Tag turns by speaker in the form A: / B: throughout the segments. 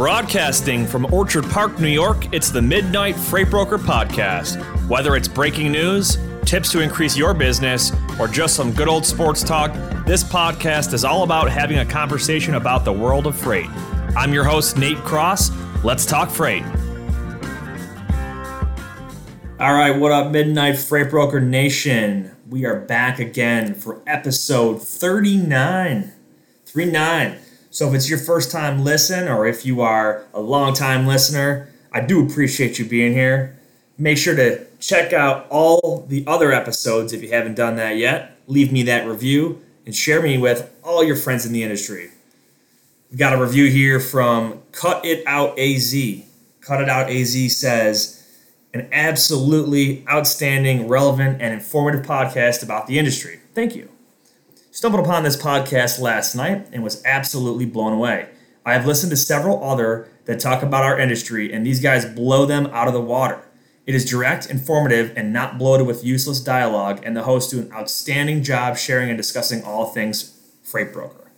A: Broadcasting from Orchard Park, New York, it's the Midnight Freight Broker Podcast. Whether it's breaking news, tips to increase your business, or just some good old sports talk, this podcast is all about having a conversation about the world of freight. I'm your host, Nate Cross. Let's talk freight. All right, what up, Midnight Freight Broker Nation? We are back again for episode 39. 39. So if it's your first time listen or if you are a long time listener, I do appreciate you being here. Make sure to check out all the other episodes if you haven't done that yet. Leave me that review and share me with all your friends in the industry. We've got a review here from Cut It Out AZ. Cut It Out AZ says, an absolutely outstanding, relevant, and informative podcast about the industry. Thank you. Stumbled upon this podcast last night and was absolutely blown away. I have listened to several other that talk about our industry, and these guys blow them out of the water. It is direct, informative, and not bloated with useless dialogue, and the hosts do an outstanding job sharing and discussing all things freight broker.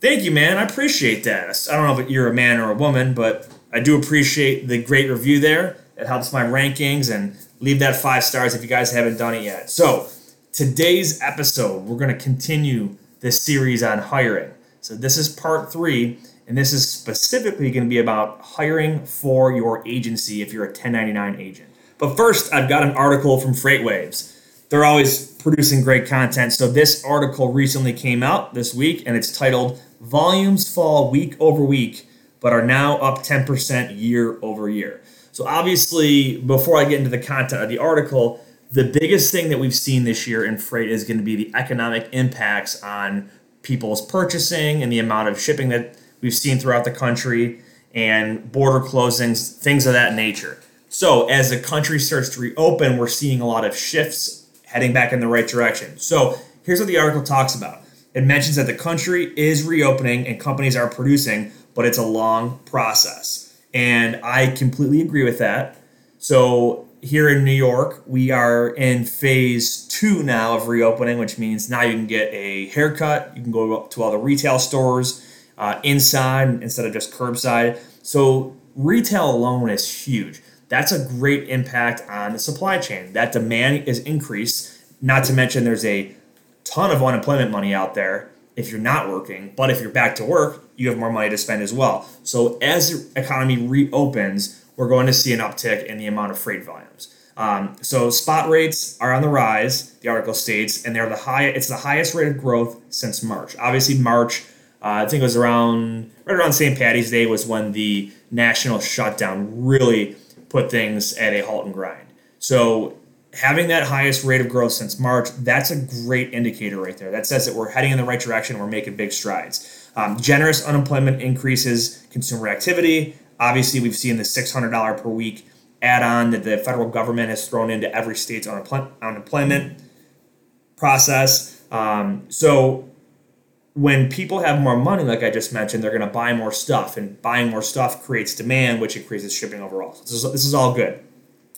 A: Thank you, man. I appreciate that. I don't know if you're a man or a woman, but I do appreciate the great review there. It helps my rankings, and leave that five stars if you guys haven't done it yet. So, today's episode, we're going to continue this series on hiring. So, this is part three, and this is specifically going to be about hiring for your agency if you're a 1099 agent. But first, I've got an article from FreightWaves. They're always producing great content. So, this article recently came out this week, and it's titled Volumes Fall Week Over Week, but are now up 10% year over year. So, obviously, before I get into the content of the article, the biggest thing that we've seen this year in freight is going to be the economic impacts on people's purchasing and the amount of shipping that we've seen throughout the country and border closings, things of that nature. So, as the country starts to reopen, we're seeing a lot of shifts heading back in the right direction. So, here's what the article talks about it mentions that the country is reopening and companies are producing, but it's a long process. And I completely agree with that. So, here in New York, we are in phase two now of reopening, which means now you can get a haircut. You can go to all the retail stores uh, inside instead of just curbside. So, retail alone is huge. That's a great impact on the supply chain. That demand is increased, not to mention there's a ton of unemployment money out there if you're not working. But if you're back to work, you have more money to spend as well. So, as the economy reopens, we're going to see an uptick in the amount of freight volumes. Um, so spot rates are on the rise. The article states, and they're the high. It's the highest rate of growth since March. Obviously, March. Uh, I think it was around right around St. Patty's Day was when the national shutdown really put things at a halt and grind. So having that highest rate of growth since March, that's a great indicator right there. That says that we're heading in the right direction. We're making big strides. Um, generous unemployment increases consumer activity. Obviously, we've seen the $600 per week add on that the federal government has thrown into every state's unemployment process. Um, so, when people have more money, like I just mentioned, they're going to buy more stuff, and buying more stuff creates demand, which increases shipping overall. So this, is, this is all good.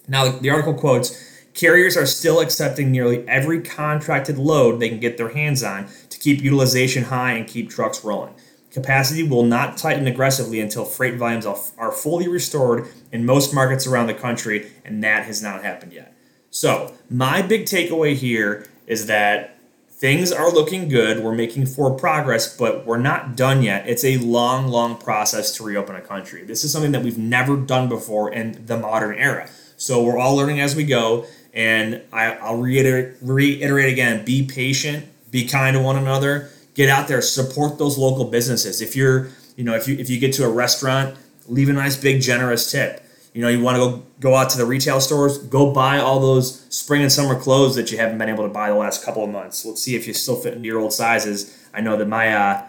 A: Now, the article quotes carriers are still accepting nearly every contracted load they can get their hands on to keep utilization high and keep trucks rolling. Capacity will not tighten aggressively until freight volumes are fully restored in most markets around the country, and that has not happened yet. So, my big takeaway here is that things are looking good. We're making forward progress, but we're not done yet. It's a long, long process to reopen a country. This is something that we've never done before in the modern era. So, we're all learning as we go. And I, will reiterate, reiterate again be patient, be kind to one another get out there, support those local businesses. If you're, you know, if you if you get to a restaurant, leave a nice big generous tip. You know, you want to go go out to the retail stores, go buy all those spring and summer clothes that you haven't been able to buy the last couple of months. Let's see if you still fit into your old sizes. I know that my uh,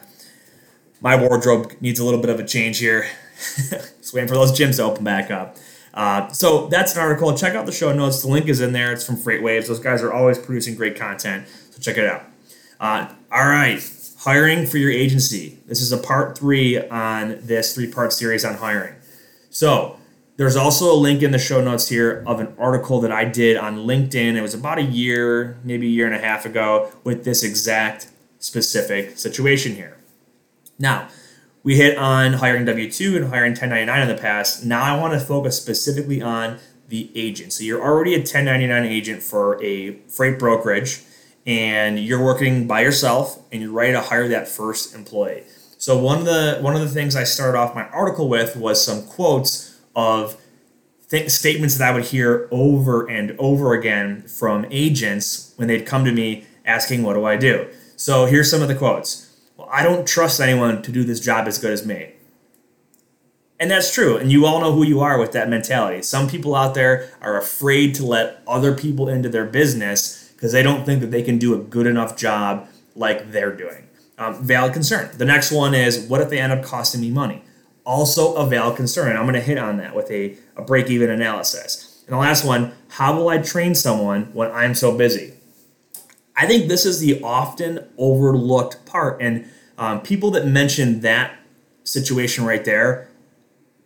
A: my wardrobe needs a little bit of a change here. Just waiting for those gyms to open back up. Uh, so that's an article. Check out the show notes. The link is in there. It's from Freight Waves. Those guys are always producing great content. So check it out. Uh, all right, hiring for your agency. This is a part three on this three part series on hiring. So, there's also a link in the show notes here of an article that I did on LinkedIn. It was about a year, maybe a year and a half ago, with this exact specific situation here. Now, we hit on hiring W 2 and hiring 1099 in the past. Now I want to focus specifically on the agent. So you're already a 1099 agent for a freight brokerage and you're working by yourself and you're ready to hire that first employee. So one of the one of the things I started off my article with was some quotes of th- statements that I would hear over and over again from agents when they'd come to me asking, "What do I do?" So here's some of the quotes. Well, I don't trust anyone to do this job as good as me. And that's true. And you all know who you are with that mentality. Some people out there are afraid to let other people into their business because they don't think that they can do a good enough job like they're doing. Um, valid concern. The next one is what if they end up costing me money? Also a valid concern. I'm going to hit on that with a, a break even analysis. And the last one how will I train someone when I'm so busy? I think this is the often overlooked part. And um, people that mention that situation right there,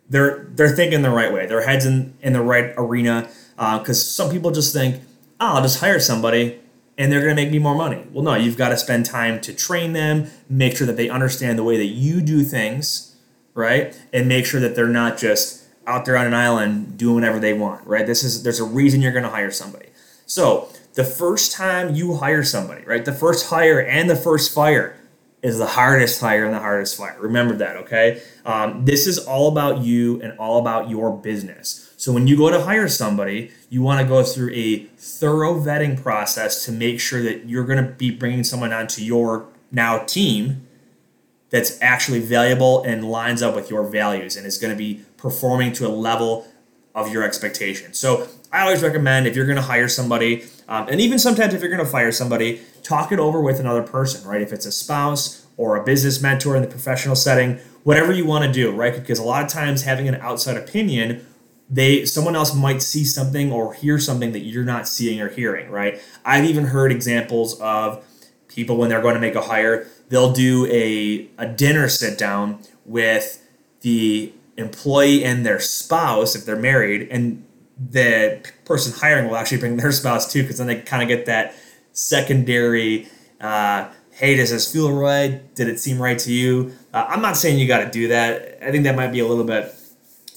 A: they're they're thinking the right way. Their heads in, in the right arena. Because uh, some people just think, oh, I'll just hire somebody and they're going to make me more money. Well, no, you've got to spend time to train them, make sure that they understand the way that you do things, right? And make sure that they're not just out there on an island doing whatever they want, right? This is there's a reason you're going to hire somebody. So, the first time you hire somebody, right? The first hire and the first fire is the hardest hire and the hardest fire. Remember that, okay? Um, this is all about you and all about your business. So when you go to hire somebody, you want to go through a thorough vetting process to make sure that you're going to be bringing someone onto your now team that's actually valuable and lines up with your values and is going to be performing to a level of your expectations. So I always recommend if you're going to hire somebody, um, and even sometimes if you're going to fire somebody, talk it over with another person, right? If it's a spouse or a business mentor in the professional setting, whatever you want to do, right? Because a lot of times having an outside opinion, they someone else might see something or hear something that you're not seeing or hearing, right? I've even heard examples of people when they're going to make a hire, they'll do a, a dinner sit down with the employee and their spouse if they're married and the person hiring will actually bring their spouse too because then they kind of get that secondary uh, hey does this feel right? Did it seem right to you? Uh, i'm not saying you got to do that. I think that might be a little bit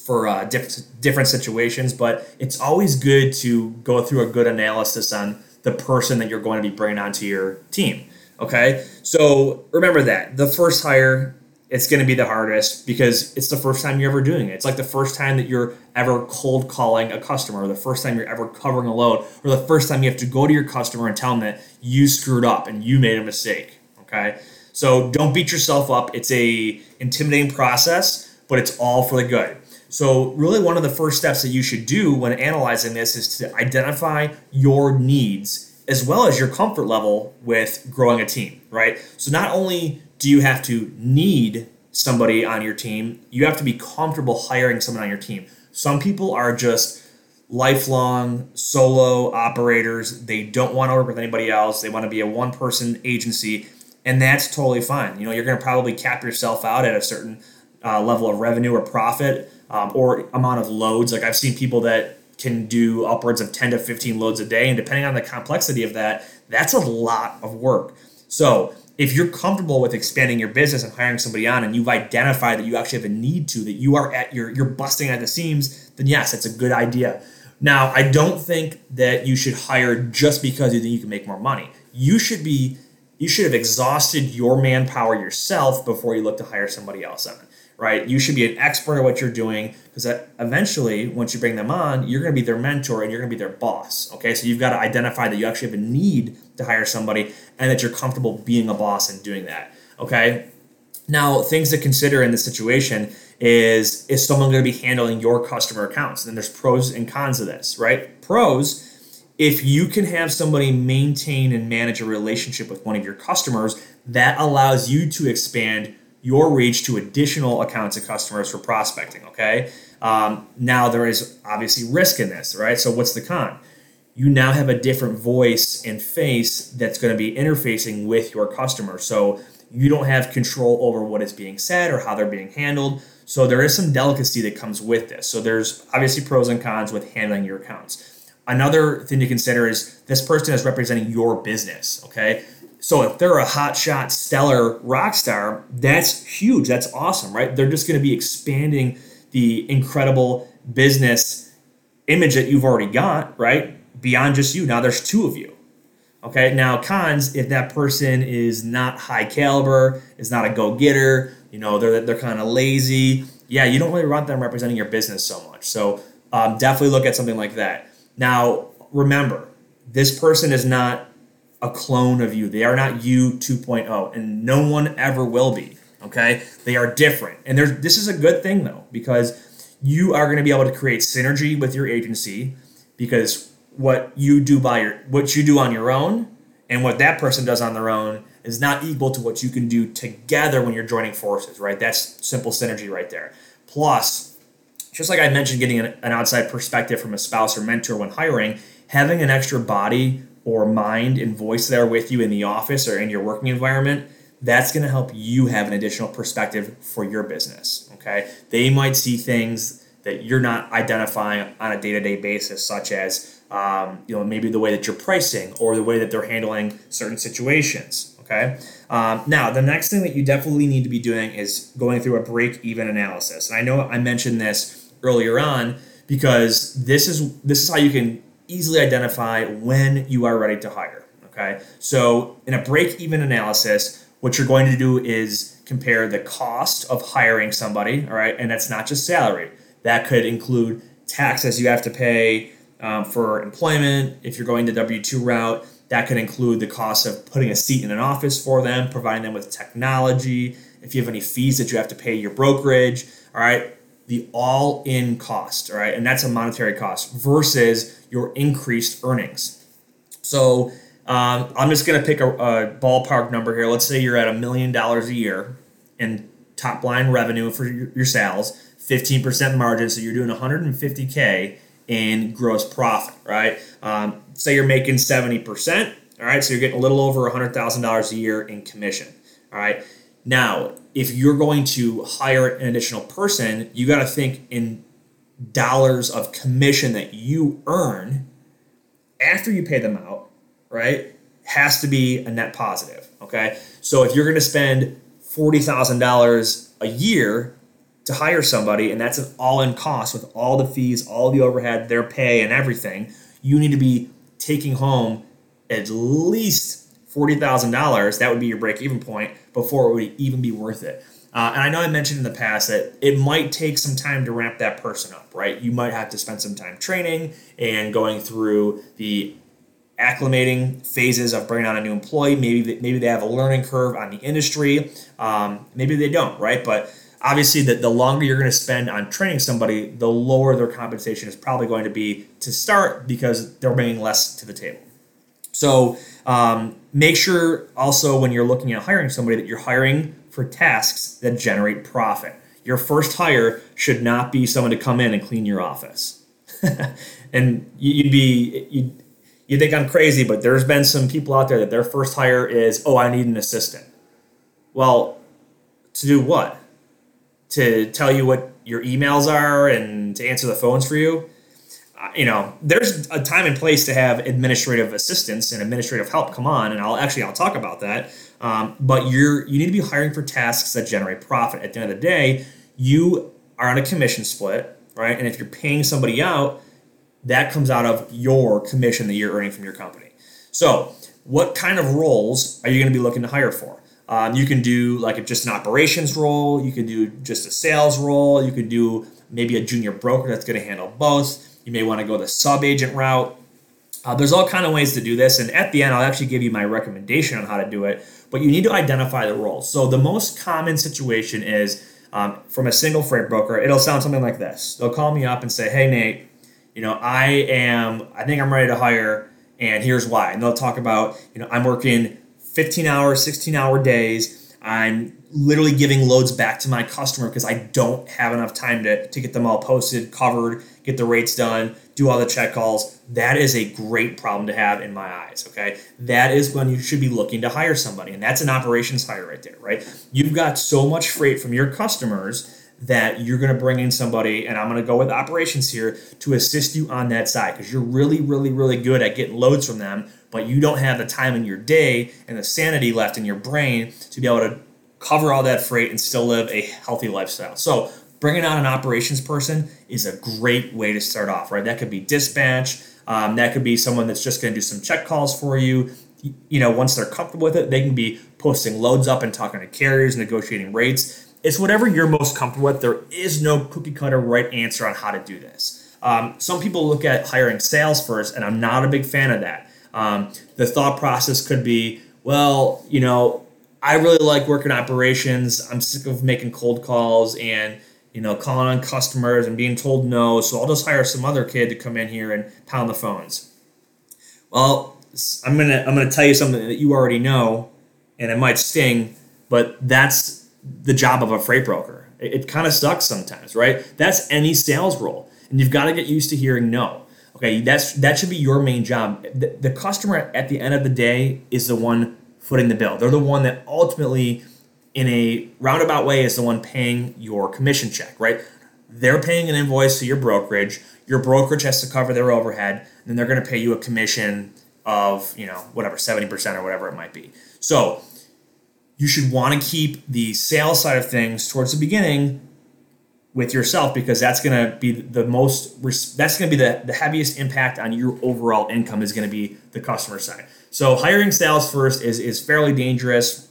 A: for uh, diff- different situations but it's always good to go through a good analysis on the person that you're going to be bringing onto your team okay so remember that the first hire it's going to be the hardest because it's the first time you're ever doing it. It's like the first time that you're ever cold calling a customer, or the first time you're ever covering a load, or the first time you have to go to your customer and tell them that you screwed up and you made a mistake. Okay, so don't beat yourself up. It's a intimidating process, but it's all for the good. So really, one of the first steps that you should do when analyzing this is to identify your needs as well as your comfort level with growing a team. Right. So not only do you have to need somebody on your team? You have to be comfortable hiring someone on your team. Some people are just lifelong solo operators. They don't want to work with anybody else. They want to be a one person agency, and that's totally fine. You know, you're going to probably cap yourself out at a certain uh, level of revenue or profit um, or amount of loads. Like I've seen people that can do upwards of 10 to 15 loads a day, and depending on the complexity of that, that's a lot of work. So, if you're comfortable with expanding your business and hiring somebody on and you've identified that you actually have a need to that you are at your you're busting at the seams then yes it's a good idea now i don't think that you should hire just because you think you can make more money you should be you should have exhausted your manpower yourself before you look to hire somebody else on right? You should be an expert at what you're doing because eventually, once you bring them on, you're going to be their mentor and you're going to be their boss. Okay, so you've got to identify that you actually have a need to hire somebody and that you're comfortable being a boss and doing that. Okay, now things to consider in this situation is is someone going to be handling your customer accounts? And there's pros and cons of this, right? Pros. If you can have somebody maintain and manage a relationship with one of your customers, that allows you to expand your reach to additional accounts and customers for prospecting. Okay. Um, now there is obviously risk in this, right? So what's the con? You now have a different voice and face that's going to be interfacing with your customer. So you don't have control over what is being said or how they're being handled. So there is some delicacy that comes with this. So there's obviously pros and cons with handling your accounts. Another thing to consider is this person is representing your business. Okay so if they're a hotshot, stellar rock star, that's huge. That's awesome, right? They're just going to be expanding the incredible business image that you've already got, right? Beyond just you. Now there's two of you. Okay. Now cons, if that person is not high caliber, is not a go getter, you know, they're they're kind of lazy. Yeah, you don't really want them representing your business so much. So um, definitely look at something like that. Now remember, this person is not a clone of you. They are not you 2.0, and no one ever will be. Okay, they are different, and there's this is a good thing though because you are going to be able to create synergy with your agency because what you do by your what you do on your own and what that person does on their own is not equal to what you can do together when you're joining forces. Right, that's simple synergy right there. Plus, just like I mentioned, getting an, an outside perspective from a spouse or mentor when hiring, having an extra body or mind and voice there with you in the office or in your working environment, that's going to help you have an additional perspective for your business. Okay. They might see things that you're not identifying on a day to day basis, such as, um, you know, maybe the way that you're pricing or the way that they're handling certain situations. Okay. Um, now, the next thing that you definitely need to be doing is going through a break even analysis. And I know I mentioned this earlier on because this is this is how you can easily identify when you are ready to hire. Okay, so in a break even analysis, what you're going to do is compare the cost of hiring somebody, all right, and that's not just salary. That could include taxes you have to pay um, for employment. If you're going the W 2 route, that could include the cost of putting a seat in an office for them, providing them with technology. If you have any fees that you have to pay your brokerage, all right, the all in cost, all right, and that's a monetary cost versus your increased earnings. So um, I'm just going to pick a, a, ballpark number here. Let's say you're at a million dollars a year in top line revenue for your, sales, 15% margin. So you're doing 150K in gross profit, right? Um, say you're making 70%, all right? So you're getting a little over $100,000 a year in commission, all right? Now, if you're going to hire an additional person, you got to think in dollars of commission that you earn after you pay them out, right, has to be a net positive. Okay. So if you're going to spend $40,000 a year to hire somebody, and that's an all in cost with all the fees, all the overhead, their pay, and everything, you need to be taking home at least $40,000. That would be your break even point before it would even be worth it. Uh, and I know I mentioned in the past that it might take some time to ramp that person up, right? You might have to spend some time training and going through the acclimating phases of bringing on a new employee. Maybe maybe they have a learning curve on the industry. Um, maybe they don't, right? But obviously, the, the longer you're going to spend on training somebody, the lower their compensation is probably going to be to start because they're bringing less to the table. So um, make sure also when you're looking at hiring somebody that you're hiring for tasks that generate profit. Your first hire should not be someone to come in and clean your office. and you'd be you'd, you think I'm crazy, but there's been some people out there that their first hire is, oh, I need an assistant. Well, to do what? To tell you what your emails are and to answer the phones for you? You know, there's a time and place to have administrative assistance and administrative help. Come on, and I'll actually I'll talk about that. Um, but you're you need to be hiring for tasks that generate profit. At the end of the day, you are on a commission split, right? And if you're paying somebody out, that comes out of your commission that you're earning from your company. So, what kind of roles are you going to be looking to hire for? Um, you can do like just an operations role. You can do just a sales role. You could do maybe a junior broker that's going to handle both you may want to go the sub agent route. Uh, there's all kind of ways to do this, and at the end, I'll actually give you my recommendation on how to do it. But you need to identify the roles. So the most common situation is um, from a single freight broker. It'll sound something like this. They'll call me up and say, "Hey Nate, you know I am. I think I'm ready to hire, and here's why." And they'll talk about, you know, I'm working 15 hour, 16 hour days. I'm literally giving loads back to my customer because I don't have enough time to, to get them all posted, covered, get the rates done, do all the check calls. That is a great problem to have in my eyes. Okay. That is when you should be looking to hire somebody. And that's an operations hire right there, right? You've got so much freight from your customers that you're going to bring in somebody, and I'm going to go with operations here to assist you on that side because you're really, really, really good at getting loads from them, but you don't have the time in your day and the sanity left in your brain to be able to cover all that freight and still live a healthy lifestyle. So, bringing on an operations person is a great way to start off, right? That could be dispatch, um, that could be someone that's just going to do some check calls for you. You know, once they're comfortable with it, they can be posting loads up and talking to carriers, negotiating rates. It's whatever you're most comfortable with. There is no cookie cutter right answer on how to do this. Um, some people look at hiring sales first, and I'm not a big fan of that. Um, the thought process could be, well, you know, I really like working operations. I'm sick of making cold calls and you know calling on customers and being told no. So I'll just hire some other kid to come in here and pound the phones. Well, I'm gonna I'm gonna tell you something that you already know, and it might sting, but that's the job of a freight broker. It, it kind of sucks sometimes, right? That's any sales role, and you've got to get used to hearing no. Okay, that's that should be your main job. The, the customer at the end of the day is the one footing the bill. They're the one that ultimately, in a roundabout way, is the one paying your commission check, right? They're paying an invoice to your brokerage. Your brokerage has to cover their overhead, and then they're going to pay you a commission of you know whatever 70% or whatever it might be. So you should want to keep the sales side of things towards the beginning with yourself because that's going to be the most that's going to be the, the heaviest impact on your overall income is going to be the customer side. So hiring sales first is is fairly dangerous.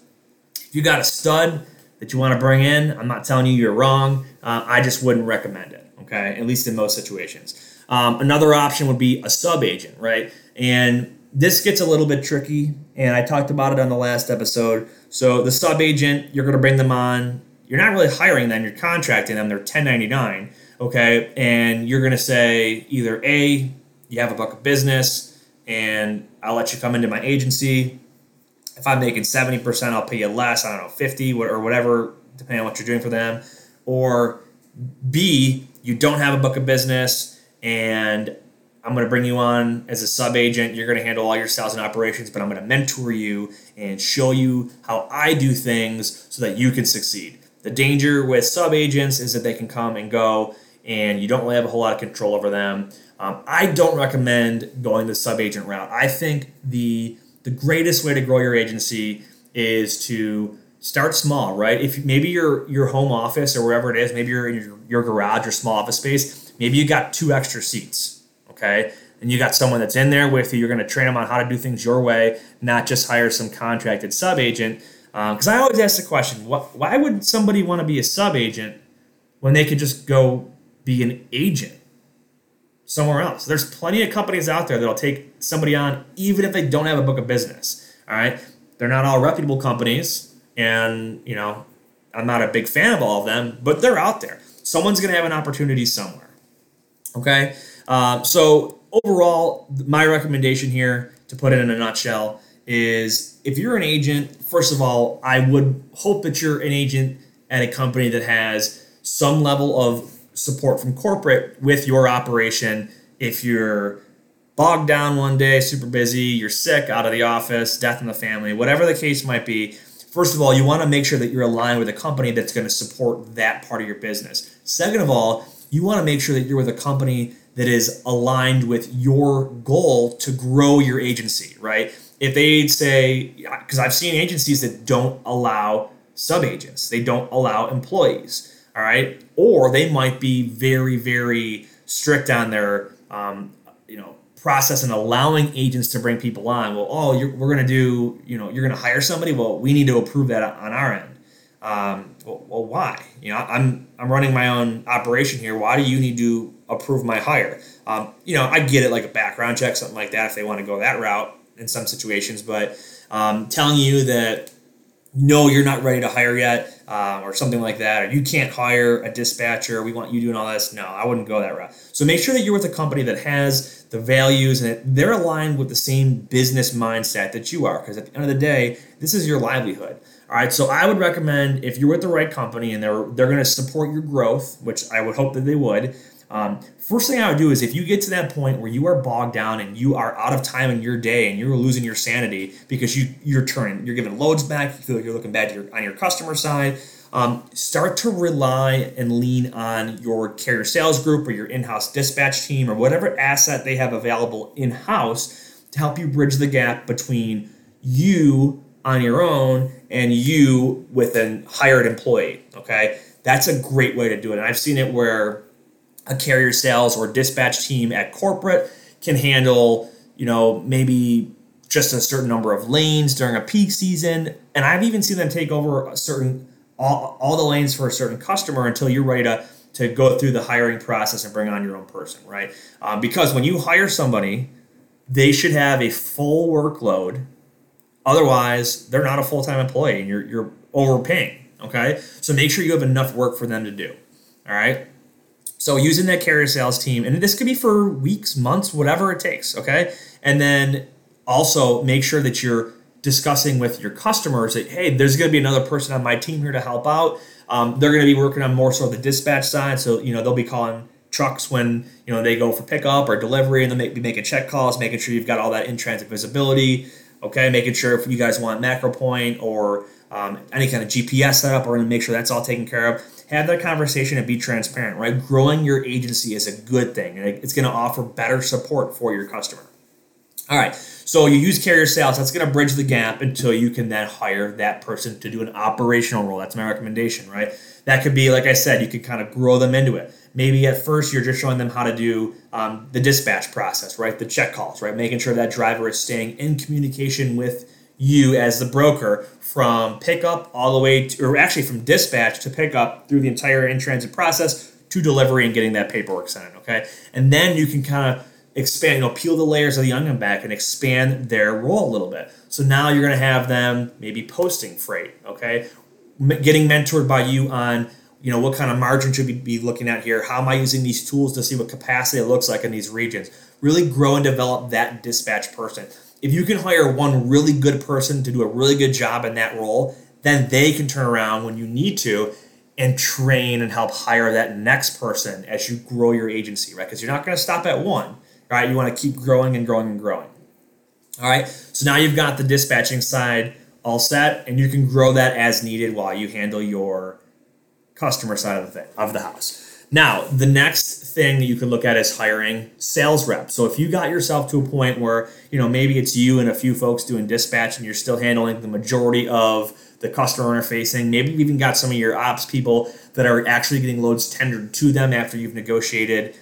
A: If you got a stud that you want to bring in i'm not telling you you're wrong uh, i just wouldn't recommend it okay at least in most situations. Um, another option would be a sub agent right? And this gets a little bit tricky and i talked about it on the last episode. So the sub agent you're going to bring them on you're not really hiring them, you're contracting them, they're 1099, okay? And you're gonna say either A, you have a book of business and I'll let you come into my agency. If I'm making 70%, I'll pay you less, I don't know, 50 or whatever, depending on what you're doing for them. Or B, you don't have a book of business and I'm going to bring you on as a sub agent. You're going to handle all your sales and operations, but I'm going to mentor you and show you how I do things so that you can succeed. The danger with sub agents is that they can come and go, and you don't really have a whole lot of control over them. Um, I don't recommend going the sub agent route. I think the the greatest way to grow your agency is to start small, right? If maybe your your home office or wherever it is, maybe you're in your, your garage or small office space, maybe you got two extra seats, okay? And you got someone that's in there with you. You're going to train them on how to do things your way, not just hire some contracted sub agent because um, I always ask the question, why would somebody want to be a sub agent when they could just go be an agent somewhere else? There's plenty of companies out there that'll take somebody on even if they don't have a book of business. All right, they're not all reputable companies, and you know, I'm not a big fan of all of them, but they're out there. Someone's going to have an opportunity somewhere. Okay, uh, so overall, my recommendation here, to put it in a nutshell, is if you're an agent, first of all, I would hope that you're an agent at a company that has some level of support from corporate with your operation. If you're bogged down one day, super busy, you're sick, out of the office, death in the family, whatever the case might be, first of all, you want to make sure that you're aligned with a company that's going to support that part of your business. Second of all, you want to make sure that you're with a company that is aligned with your goal to grow your agency, right? If they'd say, because I've seen agencies that don't allow sub agents, they don't allow employees, all right, or they might be very, very strict on their, um, you know, process and allowing agents to bring people on. Well, oh, we're going to do, you know, you're going to hire somebody. Well, we need to approve that on our end. Um, well, well, why? You know, I'm I'm running my own operation here. Why do you need to approve my hire? Um, you know, I get it, like a background check, something like that, if they want to go that route in some situations, but um, telling you that no, you're not ready to hire yet, uh, or something like that, or you can't hire a dispatcher. We want you doing all this. No, I wouldn't go that route. So make sure that you're with a company that has the values and they're aligned with the same business mindset that you are, because at the end of the day, this is your livelihood. All right, so I would recommend if you're with the right company and they're they're going to support your growth, which I would hope that they would. Um, first thing I would do is if you get to that point where you are bogged down and you are out of time in your day and you're losing your sanity because you you're turning you're giving loads back, you feel like you're looking bad your, on your customer side. Um, start to rely and lean on your carrier sales group or your in-house dispatch team or whatever asset they have available in-house to help you bridge the gap between you on your own and you with an hired employee. Okay, that's a great way to do it. And I've seen it where a carrier sales or dispatch team at corporate can handle, you know, maybe just a certain number of lanes during a peak season. And I've even seen them take over a certain all, all the lanes for a certain customer until you're ready to to go through the hiring process and bring on your own person, right? Um, because when you hire somebody, they should have a full workload. Otherwise, they're not a full time employee and you're, you're overpaying. Okay. So make sure you have enough work for them to do. All right. So using that carrier sales team, and this could be for weeks, months, whatever it takes. Okay. And then also make sure that you're discussing with your customers that, hey, there's going to be another person on my team here to help out. Um, they're going to be working on more so the dispatch side. So, you know, they'll be calling trucks when, you know, they go for pickup or delivery and they'll be making check calls, making sure you've got all that in transit visibility. Okay. Making sure if you guys want MacroPoint or um, any kind of GPS setup, we're going to make sure that's all taken care of. Have that conversation and be transparent, right? Growing your agency is a good thing and it's going to offer better support for your customer. All right. So you use carrier sales. That's going to bridge the gap until you can then hire that person to do an operational role. That's my recommendation, right? That could be, like I said, you could kind of grow them into it. Maybe at first you're just showing them how to do um, the dispatch process, right? The check calls, right? Making sure that driver is staying in communication with you as the broker from pickup all the way to, or actually from dispatch to pickup through the entire in transit process to delivery and getting that paperwork sent. in. Okay, and then you can kind of expand, you know, peel the layers of the onion back and expand their role a little bit. So now you're going to have them maybe posting freight, okay, getting mentored by you on, you know, what kind of margin should we be looking at here? How am I using these tools to see what capacity it looks like in these regions? Really grow and develop that dispatch person. If you can hire one really good person to do a really good job in that role, then they can turn around when you need to and train and help hire that next person as you grow your agency, right? Because you're not going to stop at one right? You want to keep growing and growing and growing. All right, so now you've got the dispatching side all set, and you can grow that as needed while you handle your customer side of the thing, of the house. Now, the next thing you can look at is hiring sales reps. So if you got yourself to a point where, you know, maybe it's you and a few folks doing dispatch and you're still handling the majority of the customer interfacing, maybe you've even got some of your ops people that are actually getting loads tendered to them after you've negotiated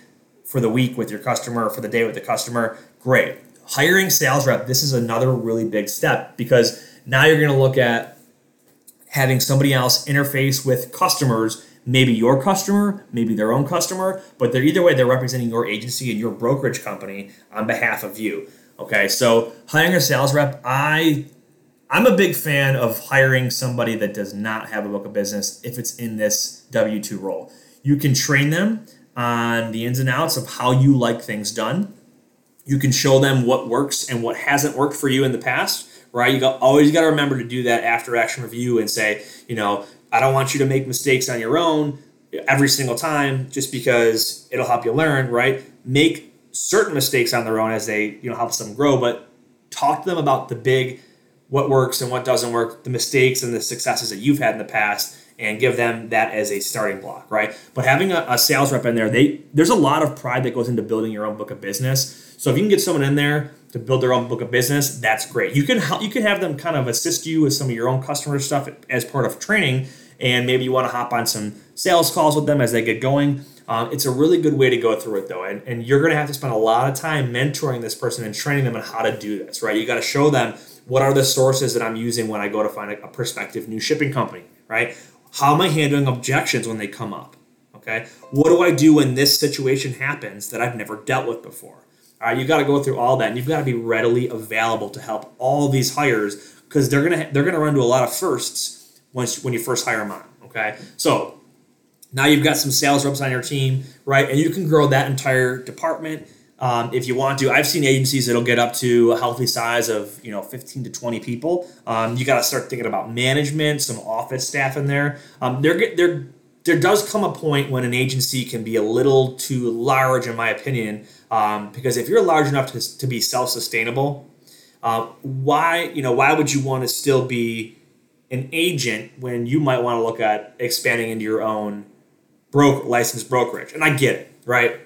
A: for the week with your customer or for the day with the customer, great. Hiring sales rep, this is another really big step because now you're going to look at having somebody else interface with customers, maybe your customer, maybe their own customer, but they're either way they're representing your agency and your brokerage company on behalf of you. Okay, so hiring a sales rep, I I'm a big fan of hiring somebody that does not have a book of business if it's in this W 2 role. You can train them, on the ins and outs of how you like things done. You can show them what works and what hasn't worked for you in the past, right? You got, always got to remember to do that after action review and say, you know, I don't want you to make mistakes on your own every single time just because it'll help you learn, right? Make certain mistakes on their own as they, you know, helps them grow, but talk to them about the big what works and what doesn't work, the mistakes and the successes that you've had in the past and give them that as a starting block, right? But having a, a, sales rep in there, they there's a lot of pride that goes into building your own book of business. So if you can get someone in there to build their own book of business, that's great. You can help, you can have them kind of assist you with some of your own customer stuff as part of training, and maybe you want to hop on some sales calls with them as they get going. Um, it's a really good way to go through it though, and, and you're going to have to spend a lot of time mentoring this person and training them on how to do this, right? You got to show them what are the sources that I'm using when I go to find a, a prospective new shipping company, right? How am I handling objections when they come up? Okay. What do I do when this situation happens that I've never dealt with before? Right, you got to go through all that, and you've got to be readily available to help all these hires because they're gonna they're gonna run into a lot of firsts once when you first hire them on. Okay, so now you've got some sales reps on your team, right, and you can grow that entire department um, if you want to. I've seen agencies that'll get up to a healthy size of you know 15 to 20 people. Um, you got to start thinking about management, some office staff in there. Um, there, there, there does come a point when an agency can be a little too large, in my opinion, um, because if you're large enough to, to be self-sustainable, uh, why you know why would you want to still be an agent when you might want to look at expanding into your own broke licensed brokerage? And I get it, right?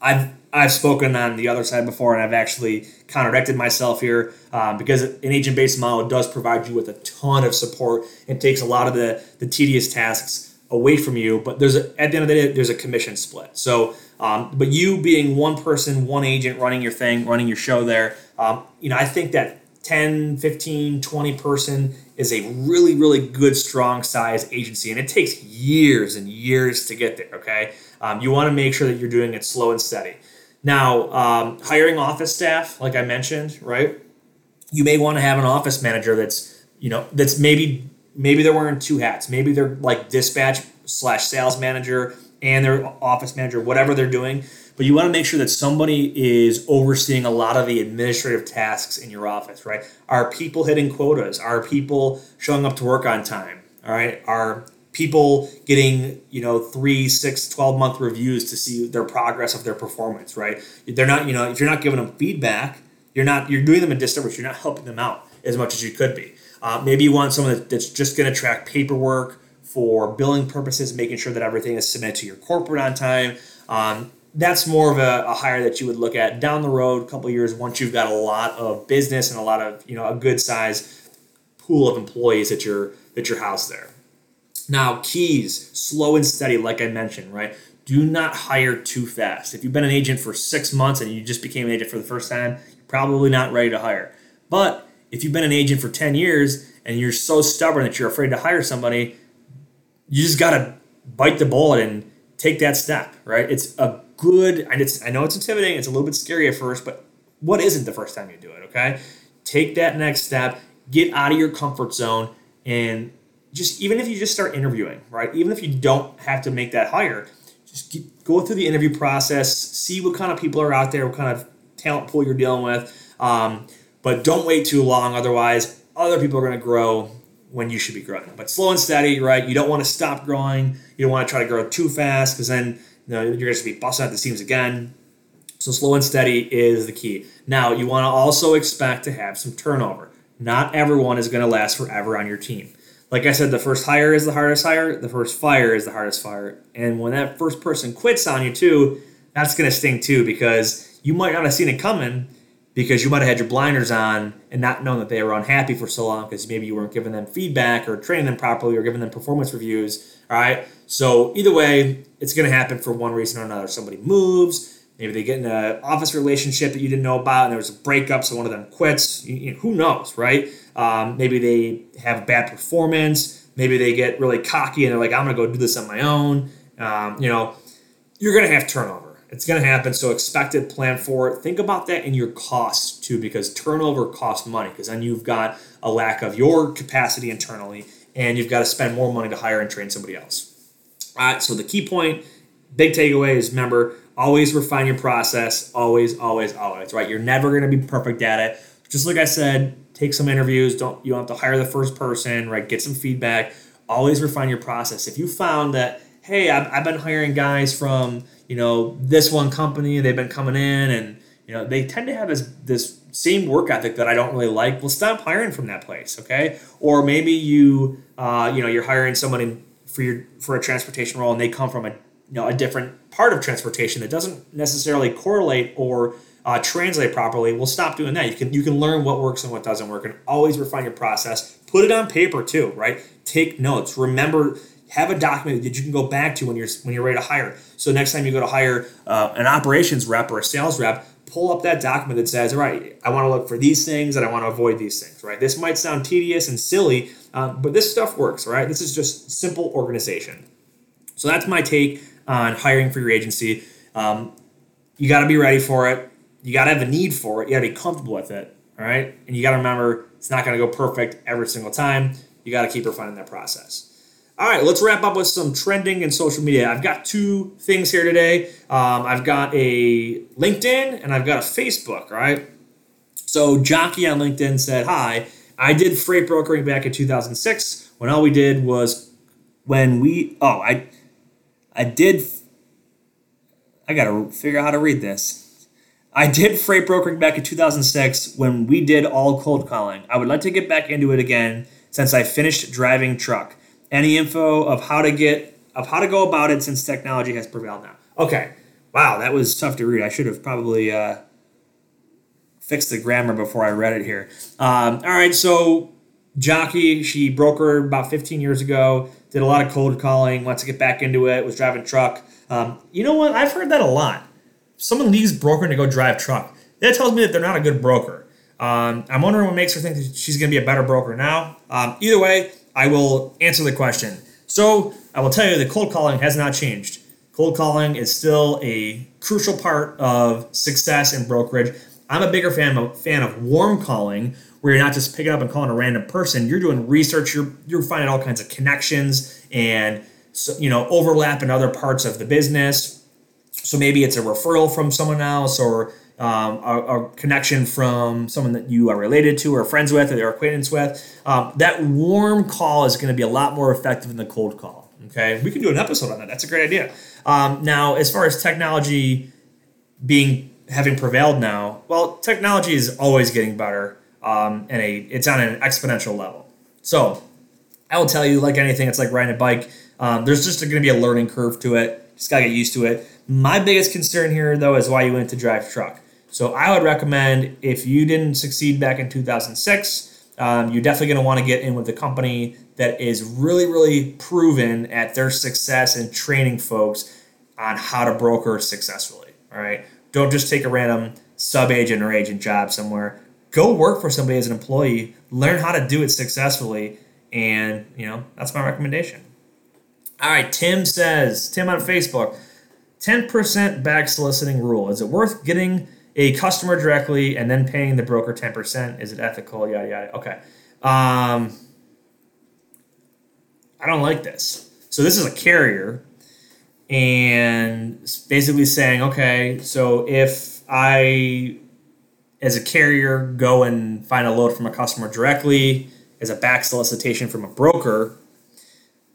A: I've I've spoken on the other side before, and I've actually contradicted myself here um, because an agent based model does provide you with a ton of support. It takes a lot of the, the tedious tasks away from you, but there's a, at the end of the day, there's a commission split. So, um, but you being one person, one agent running your thing, running your show there, um, you know, I think that 10, 15, 20 person is a really, really good, strong size agency. And it takes years and years to get there, okay? Um, you want to make sure that you're doing it slow and steady. Now, um, hiring office staff, like I mentioned, right? You may want to have an office manager that's, you know, that's maybe maybe they're wearing two hats. Maybe they're like dispatch slash sales manager and their office manager, whatever they're doing. But you want to make sure that somebody is overseeing a lot of the administrative tasks in your office, right? Are people hitting quotas? Are people showing up to work on time? All right. Are people getting you know three six 12 month reviews to see their progress of their performance right they're not you know if you're not giving them feedback you're not you're doing them a disservice you're not helping them out as much as you could be uh, maybe you want someone that's just going to track paperwork for billing purposes making sure that everything is submitted to your corporate on time um, that's more of a, a, hire that you would look at down the road a couple years once you've got a lot of business and a lot of you know a good size pool of employees at your at your house there now, keys, slow and steady, like I mentioned, right? Do not hire too fast. If you've been an agent for six months and you just became an agent for the first time, you're probably not ready to hire. But if you've been an agent for 10 years and you're so stubborn that you're afraid to hire somebody, you just got to bite the bullet and take that step, right? It's a good, and it's, I know it's intimidating, it's a little bit scary at first, but what isn't the first time you do it, okay? Take that next step, get out of your comfort zone, and just even if you just start interviewing, right? Even if you don't have to make that hire, just go through the interview process, see what kind of people are out there, what kind of talent pool you're dealing with. Um, but don't wait too long, otherwise, other people are going to grow when you should be growing. But slow and steady, right? You don't want to stop growing. You don't want to try to grow too fast because then you you're going to be busting at the seams again. So slow and steady is the key. Now you want to also expect to have some turnover. Not everyone is going to last forever on your team like I said, the first hire is the hardest hire. The first fire is the hardest fire. And when that first person quits on you too, that's going to sting too because you might not have seen it coming because you might have had your blinders on and not known that they were unhappy for so long because maybe you weren't giving them feedback or training them properly or giving them performance reviews. All right. So either way, it's going to happen for one reason or another. Somebody moves. Maybe they get in an office relationship that you didn't know about, and there was a breakup, so one of them quits. You, you know, who knows, right? Um, maybe they have bad performance. Maybe they get really cocky and they're like, I'm going to go do this on my own. Um, you know, you're going to have turnover. It's going to happen. So expect it, plan for it. Think about that in your costs too, because turnover costs money. Because then you've got a lack of your capacity internally, and you've got to spend more money to hire and train somebody else. All right. So the key point, big takeaway is remember always refine your process. Always, always, always. Right. You're never going to be perfect at it. Just like I said, take some interviews. Don't you don't have to hire the first person, right? Get some feedback. Always refine your process. If you found that, hey, I've, I've been hiring guys from you know this one company, they've been coming in and you know they tend to have this this same work ethic that I don't really like. Well, stop hiring from that place, okay? Or maybe you uh, you know you're hiring someone for your for a transportation role and they come from a you know a different part of transportation that doesn't necessarily correlate or uh, translate properly, we'll stop doing that. You can you can learn what works and what doesn't work, and always refine your process. Put it on paper too, right? Take notes. Remember, have a document that you can go back to when you're when you're ready to hire. So next time you go to hire uh, an operations rep or a sales rep, pull up that document that says, all right, I want to look for these things and I want to avoid these things, right? This might sound tedious and silly, uh, but this stuff works, right? This is just simple organization. So that's my take on hiring for your agency. Um, you got to be ready for it you got to have a need for it. You got to be comfortable with it. All right. And you got to remember it's not going to go perfect every single time. You got to keep refining that process. All right, let's wrap up with some trending in social media. I've got two things here today. Um, I've got a LinkedIn and I've got a Facebook. Right. So Jockey on LinkedIn said, "Hi, I did freight brokering back in 2006 when all we did was when we oh I I did I got to figure out how to read this." I did freight brokering back in 2006 when we did all cold calling. I would like to get back into it again since I finished driving truck. Any info of how to get of how to go about it since technology has prevailed now? Okay, Wow, that was tough to read. I should have probably uh, fixed the grammar before I read it here. Um, all right, so Jockey, she brokered about 15 years ago, did a lot of cold calling, wants to get back into it, was driving truck. Um, you know what? I've heard that a lot. Someone leaves broker to go drive truck. That tells me that they're not a good broker. Um, I'm wondering what makes her think that she's going to be a better broker now. Um, either way, I will answer the question. So I will tell you the cold calling has not changed. Cold calling is still a crucial part of success in brokerage. I'm a bigger fan of, fan of warm calling, where you're not just picking up and calling a random person. You're doing research. You're you're finding all kinds of connections and you know overlap in other parts of the business. So maybe it's a referral from someone else or um, a, a, connection from someone that you are related to or friends with or they're acquaintance with. Um, that warm call is going to be a lot more effective than the cold call. Okay, we can do an episode on that. That's a great idea. Um, now, as far as technology being having prevailed now, well, technology is always getting better, um, and a it's on an exponential level. So, I will tell you, like anything, it's like riding a bike. Um, there's just going to be a learning curve to it. Just gotta get used to it. My biggest concern here, though, is why you went to drive truck. So, I would recommend if you didn't succeed back in 2006. Um, you're definitely going to want to get in with a company that is really, really proven at their success and training folks on how to broker successfully. All right. Don't just take a random sub agent or agent job somewhere. Go work for somebody as an employee, learn how to do it successfully, and you know, that's my recommendation. All right, Tim says, Tim on Facebook, 10% back soliciting rule. Is it worth getting a customer directly and then paying the broker 10%? Is it ethical? Yada, yada. Okay. Um, I don't like this. So this is a carrier and basically saying, okay, so if I, as a carrier, go and find a load from a customer directly as a back solicitation from a broker,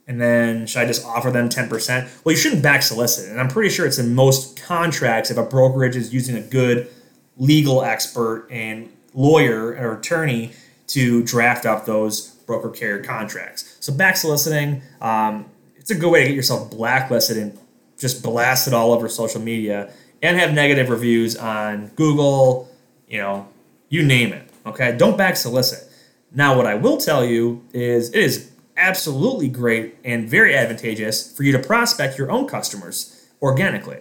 A: and then should I just offer them 10%? Well, you shouldn't back solicit. And I'm pretty sure it's in most contracts if a brokerage is using a good legal expert and lawyer or attorney to draft up those broker carrier contracts. So back soliciting, um, it's a good way to get yourself blacklisted and just blast it all over social media and have negative reviews on Google, you know, you name it. Okay, don't back solicit. Now, what I will tell you is it is absolutely great and very advantageous for you to prospect your own customers organically.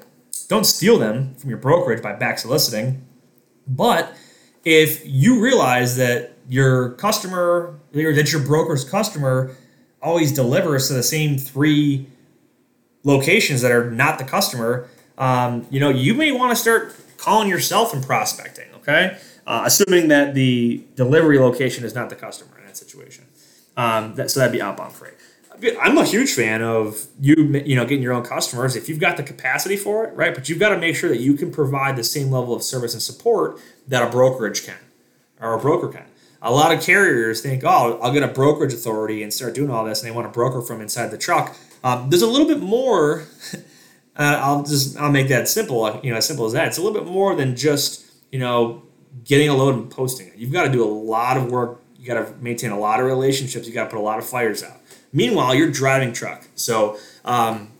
A: Don't steal them from your brokerage by back soliciting. But if you realize that your customer or that your broker's customer always delivers to the same three locations that are not the customer, um, you know, you may want to start calling yourself and prospecting. Okay, uh, assuming that the delivery location is not the customer in that situation. Um, that, so that'd be outbound freight. I'm a huge fan of you, you know, getting your own customers if you've got the capacity for it, right? But you've got to make sure that you can provide the same level of service and support that a brokerage can, or a broker can. A lot of carriers think, oh, I'll get a brokerage authority and start doing all this, and they want a broker from inside the truck. Um, there's a little bit more. Uh, I'll just I'll make that simple. You know, as simple as that. It's a little bit more than just you know getting a load and posting it. You've got to do a lot of work. You got to maintain a lot of relationships. You got to put a lot of fires out. Meanwhile, you're driving truck, so um,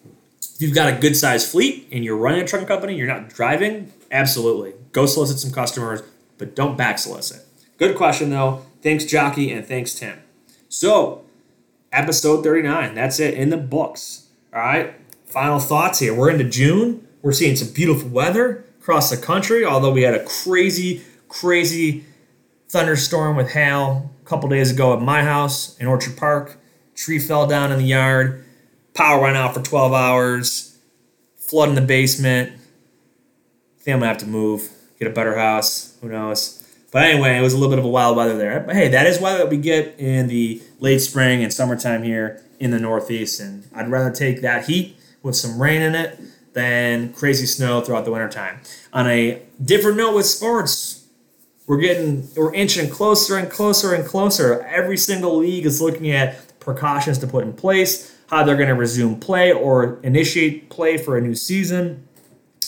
A: you've got a good sized fleet and you're running a truck company. You're not driving. Absolutely, go solicit some customers, but don't back solicit. Good question though. Thanks, Jockey, and thanks, Tim. So, episode 39. That's it in the books. All right. Final thoughts here. We're into June. We're seeing some beautiful weather across the country, although we had a crazy, crazy thunderstorm with hail a couple days ago at my house in Orchard Park. Tree fell down in the yard. Power went out for 12 hours. Flood in the basement. I think I'm to have to move, get a better house. Who knows? But anyway, it was a little bit of a wild weather there. But hey, that is weather that we get in the late spring and summertime here in the Northeast. And I'd rather take that heat with some rain in it than crazy snow throughout the wintertime. On a different note with sports, we're getting we're inching closer and closer and closer. Every single league is looking at precautions to put in place, how they're going to resume play or initiate play for a new season.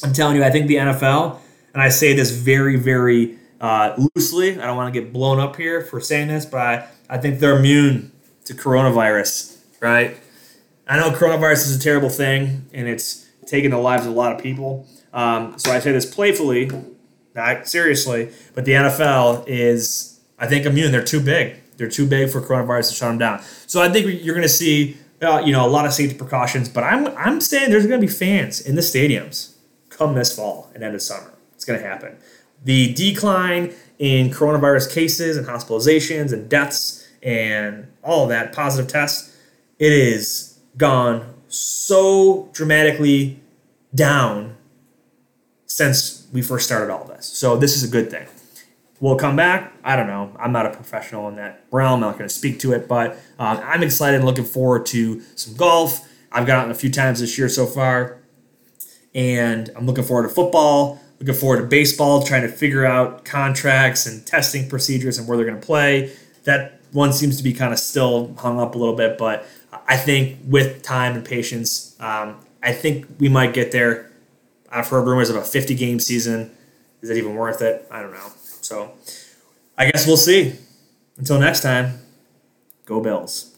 A: I'm telling you, I think the NFL, and I say this very, very uh, loosely. I don't want to get blown up here for saying this, but I, I think they're immune to coronavirus, right? I know coronavirus is a terrible thing and it's taken the lives of a lot of people. Um, so I say this playfully, not seriously, but the NFL is, I think, immune. They're too big. They're too big for coronavirus to shut them down. So I think you're going to see, uh, you know, a lot of safety precautions. But I'm, I'm saying there's going to be fans in the stadiums come this fall and end of summer. It's going to happen. The decline in coronavirus cases and hospitalizations and deaths and all of that positive tests, it is gone so dramatically down since we first started all this. So this is a good thing. We'll come back? I don't know. I'm not a professional in that realm. I'm not going to speak to it, but um, I'm excited and looking forward to some golf. I've gotten a few times this year so far, and I'm looking forward to football. Looking forward to baseball, trying to figure out contracts and testing procedures and where they're going to play. That one seems to be kind of still hung up a little bit, but I think with time and patience, um, I think we might get there. I've heard rumors of a 50 game season. Is it even worth it? I don't know. So I guess we'll see. Until next time, go Bills.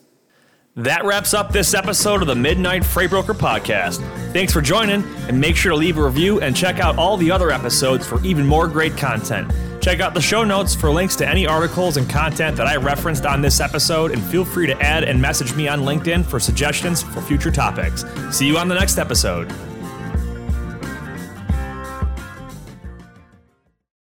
B: That wraps up this episode of the Midnight Freight Broker Podcast. Thanks for joining, and make sure to leave a review and check out all the other episodes for even more great content. Check out the show notes for links to any articles and content that I referenced on this episode, and feel free to add and message me on LinkedIn for suggestions for future topics. See you on the next episode.